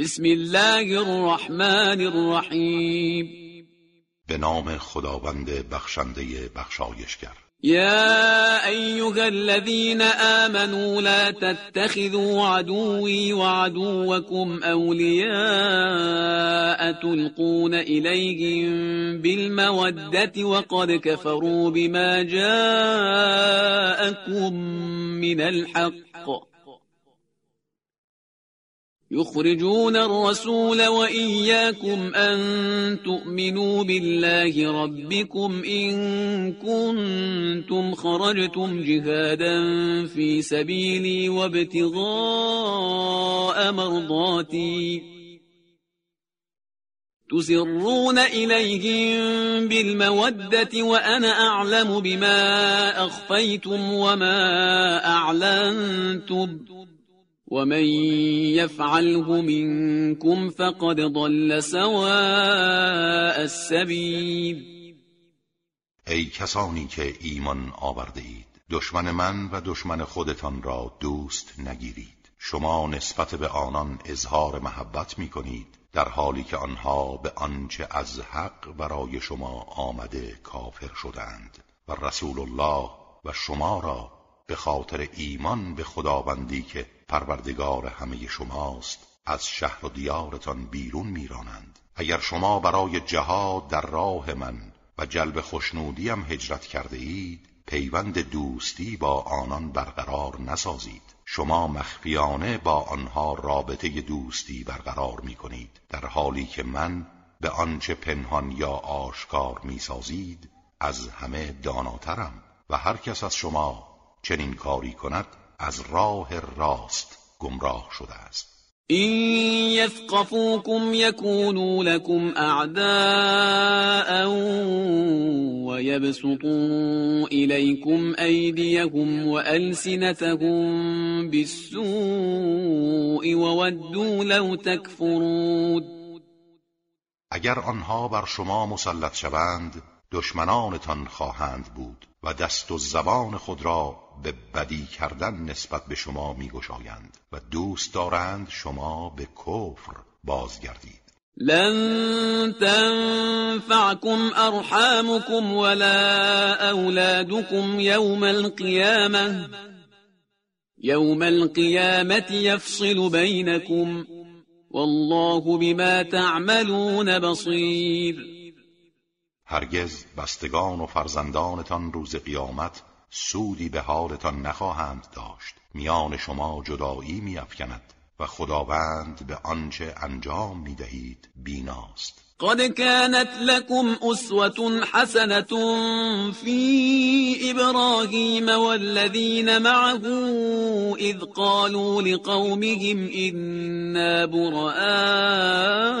بسم الله الرحمن الرحیم به نام خداوند بخشنده بخشایشگر. يا أيها الذين آمنوا لا تتخذوا عدوي وعدوكم أولياء تلقون إليهم بالمودة وقد كفروا بما جاءكم من الحق. يخرجون الرسول وإياكم أن تؤمنوا بالله ربكم إن كنتم خرجتم جهادا في سبيلي وابتغاء مرضاتي. تسرون إليهم بالمودة وأنا أعلم بما أخفيتم وما أعلنتم. ومن يفعله منكم فقد ضل سواء السبیل ای کسانی که ایمان آورده اید دشمن من و دشمن خودتان را دوست نگیرید. شما نسبت به آنان اظهار محبت می کنید در حالی که آنها به آنچه از حق برای شما آمده کافر شدند و رسول الله و شما را به خاطر ایمان به خداوندی که پروردگار همه شماست از شهر و دیارتان بیرون میرانند. اگر شما برای جهاد در راه من و جلب خوشنودیم هجرت کرده اید پیوند دوستی با آنان برقرار نسازید. شما مخفیانه با آنها رابطه دوستی برقرار می کنید در حالی که من به آنچه پنهان یا آشکار می سازید از همه داناترم و هر کس از شما چنین کاری کند از راه راست گمراه شده است. این یثقفوکم یکونوا لكم اعداء و یبسطوا الیکم ایدیهم و السنتهم بالسوء و ودوا لو تکفرود اگر آنها بر شما مسلط شوند دشمنانتان خواهند بود. و دست و زبان خود را به بدی کردن نسبت به شما میگشایند و دوست دارند شما به کفر بازگردید. لن تنفعكم ارحامكم ولا اولادكم يوم القيامه يوم القيامه يفصل بينكم والله بما تعملون بصير هرگز بستگان و فرزندانتان روز قیامت سودی به حالتان نخواهند داشت. میان شما جدایی میافکند و خداوند به آنچه انجام می‌دهید بیناست. قد كانت لكم أسوة حسنة في إبراهيم والذين معه إذ قالوا لقومهم إنا براء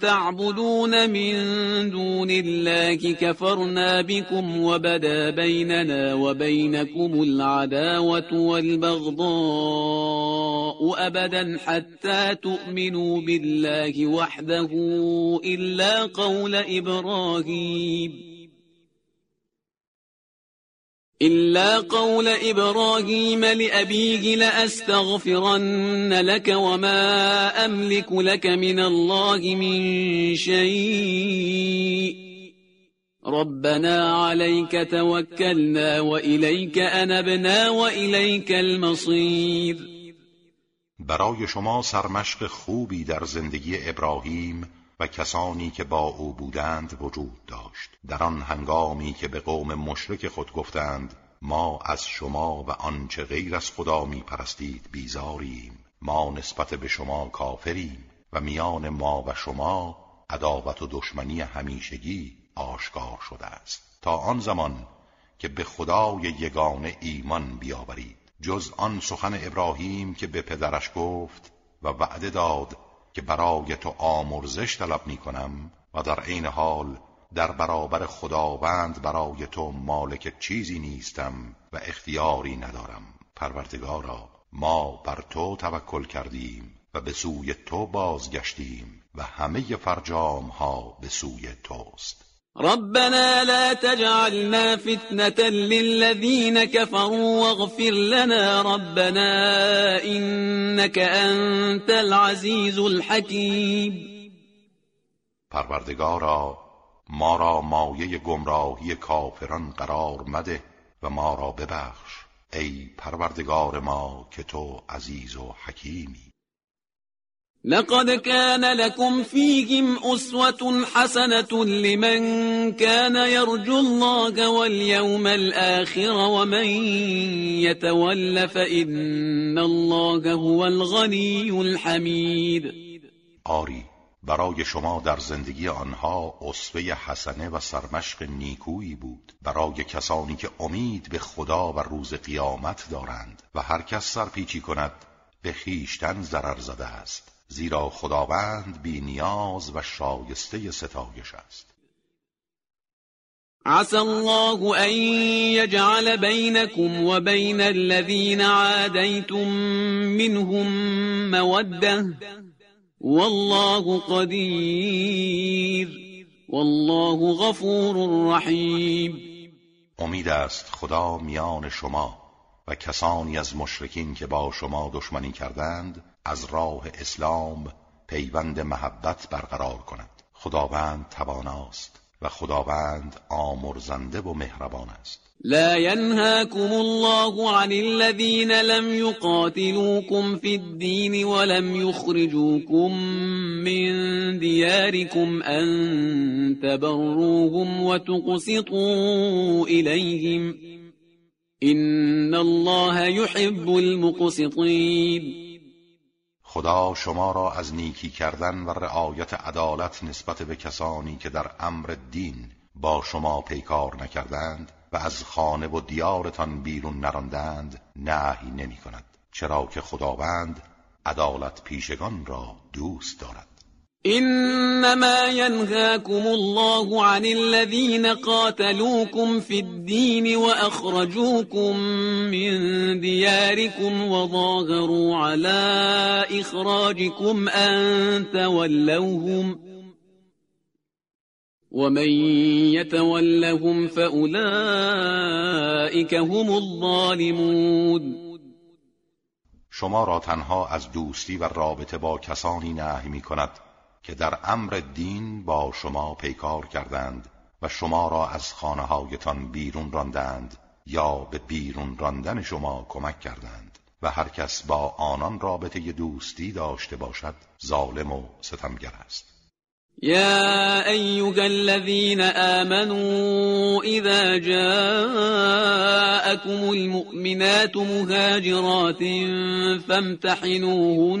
تعبدون من دون الله كفرنا بكم وبدا بيننا وبينكم العداوة والبغضاء أبدا حتى تؤمنوا بالله وحده إلا قول إبراهيم إلا قول إبراهيم لأبيه لأستغفرن لك وما أملك لك من الله من شيء. ربنا عليك توكلنا وإليك أنبنا وإليك المصير. برای شما سرمشق خوبی در زندگی ابراهیم و کسانی که با او بودند وجود داشت. در آن هنگامی که به قوم مشرک خود گفتند ما از شما و آنچه غیر از خدا می پرستید بیزاریم. ما نسبت به شما کافریم و میان ما و شما عداوت و دشمنی همیشگی آشکار شده است. تا آن زمان که به خدای یگانه ایمان بیاورید. جز آن سخن ابراهیم که به پدرش گفت و وعده داد که برای تو آمرزش طلب می کنم و در عین حال در برابر خداوند برای تو مالک چیزی نیستم و اختیاری ندارم. پروردگارا ما بر تو توکل کردیم و به سوی تو بازگشتیم و همه فرجام ها به سوی توست. ربنا لا تجعلنا فتنة للذين كفروا واغفر لنا ربنا إنك أنت العزيز الحكيم. پروردگارا ما را مایه گمراهی کافران قرار مده و ما را ببخش ای پروردگار ما که تو عزیز و حکیمی. لقد كان لكم فيهم أسوة حسنة لمن كان يرجو الله واليوم الآخر ومن يتول فإن الله هو الغني الحميد. آری برای شما در زندگی آنها اسوه حسنه و سرمشق نیکویی بود. برای کسانی که امید به خدا و روز قیامت دارند و هر کس سرپیچی کند به خیشتن ضرر زده است. زیرا خداوند بی نیاز و شایسته ستایش است. عسى الله أن يجعل بينكم وبين الذين عاديتم منهم مودة. والله قدیر والله غفور رحیم امید است خدا میان شما و کسانی از مشرکین که با شما دشمنی کردند از راه اسلام پیوند محبت برقرار کند. خداوند تواناست و خداوند آمرزنده و مهربان است. لا ينهاكم الله عن الذين لم يقاتلوكم في الدين ولم يخرجوكم من دياركم أن تبروهم وتقسطوا إليهم إن الله يحب المقسطين خدا شما را از نیکی کردن و رعایت عدالت نسبت به کسانی که در امر دین با شما پیکار نکردند و از خانه و دیارتان بیرون نراندند نهی نمی کند. چرا که خداوند عدالت پیشگان را دوست دارد. انما ينهاكم الله عن الذين قاتلوكم في الدين واخرجوكم من دياركم وظاهروا على اخراجكم ان تولوهم ومن يتولهم فأولئك هم الظالمون. شما را تنها از دوستی و رابطه با کسانی نهی می که در امر دین با شما پیکار کردند و شما را از خانه هایتان بیرون راندند یا به بیرون راندن شما کمک کردند و هر کس با آنان رابطه دوستی داشته باشد ظالم و ستمگر است. يا أيها الذين آمنوا إذا جاءكم المؤمنات مهاجرات فامتحنوهن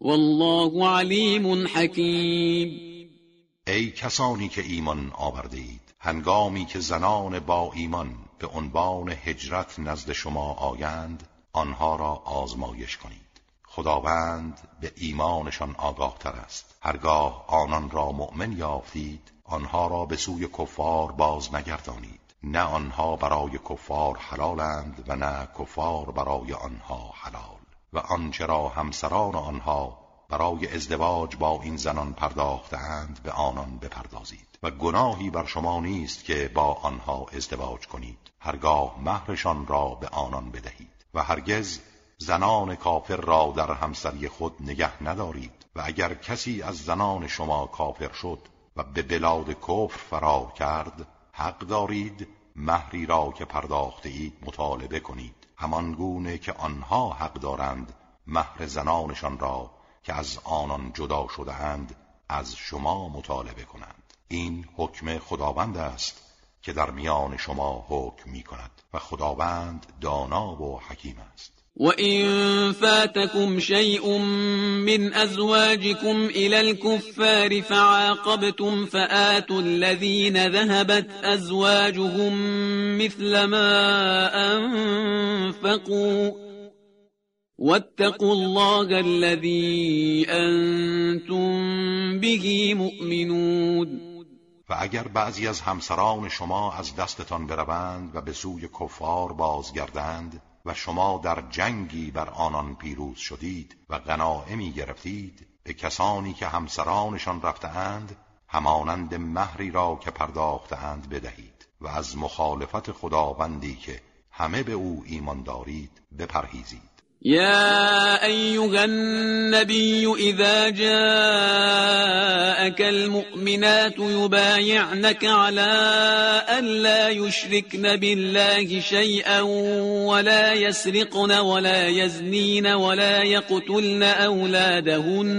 والله علیم حکیم. ای کسانی که ایمان آورده اید هنگامی که زنان با ایمان به عنوان هجرت نزد شما آیند آنها را آزمایش کنید. خداوند به ایمانشان آگاه تر است. هرگاه آنان را مؤمن یافتید آنها را به سوی کفار باز نگردانید. نه آنها برای کفار حلالند و نه کفار برای آنها حلال. و آنچه را همسران آنها برای ازدواج با این زنان پرداختهاند به آنان بپردازید. و گناهی بر شما نیست که با آنها ازدواج کنید. هرگاه مهرشان را به آنان بدهید. و هرگز زنان کافر را در همسری خود نگه ندارید. و اگر کسی از زنان شما کافر شد و به بلاد کفر فرار کرد حق دارید مهری را که پرداخته اید مطالبه کنید. همان گونه که آنها حق دارند مهر زنانشان را که از آنان جدا شده اند از شما مطالبه کنند. این حکم خداوند است که در میان شما حکم می کند و خداوند دانا و حکیم است. وإن فاتكم شيء من أزواجكم إلى الكفار فعاقبتم فآتوا الذين ذهبت أزواجهم مثل ما أنفقوا واتقوا الله الذي أنتم به مؤمنون. و اگر بعضی از همسران شما از دستتان بروند و به سوی کفار بازگردند و شما در جنگی بر آنان پیروز شدید و غنائمی گرفتید به کسانی که همسرانشان رفتهاند همانند مهری را که پرداختهاند بدهید و از مخالفت خداوندی که همه به او ایمان دارید بپرهیزید. يا أيها النبي إذا جاءك المؤمنات يبايعنك على أن لا يشركن بالله شيئا ولا يسرقن ولا يزنين ولا يقتلن أولادهن.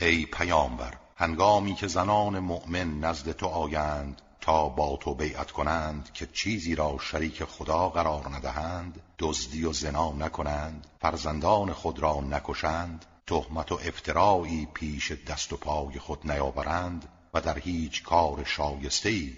ای پیامبر هنگامی که زنان مؤمن نزد تو آیند تا با تو بیعت کنند که چیزی را شریک خدا قرار ندهند دزدی و زنا نکنند فرزندان خود را نکشند تهمت و افترایی پیش دست و پای خود نیاورند و در هیچ کار شایسته‌ای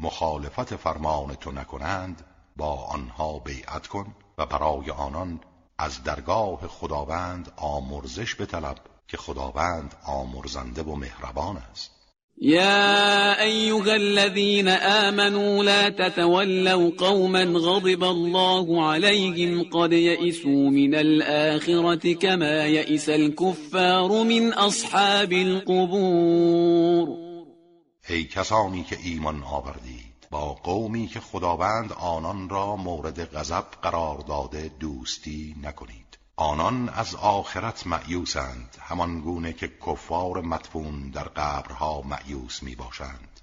مخالفت فرمان تو نکنند با آنها بیعت کن و برای آنان از درگاه خداوند آمرزش بطلب. که خداوند آمرزنده و مهربان است. يا أيها الذين آمنوا لا تتولوا قوما غضب الله عليهم قد يئسوا من الآخرة كما يئس الكفار من أصحاب القبور. ای کسانی که ایمان آوردید با قومی که خداوند آنان را مورد غضب قرار داده دوستی نکنید. آنان از آخرت معیوسند همان گونه که کفار مدفون در قبرها معیوس می باشند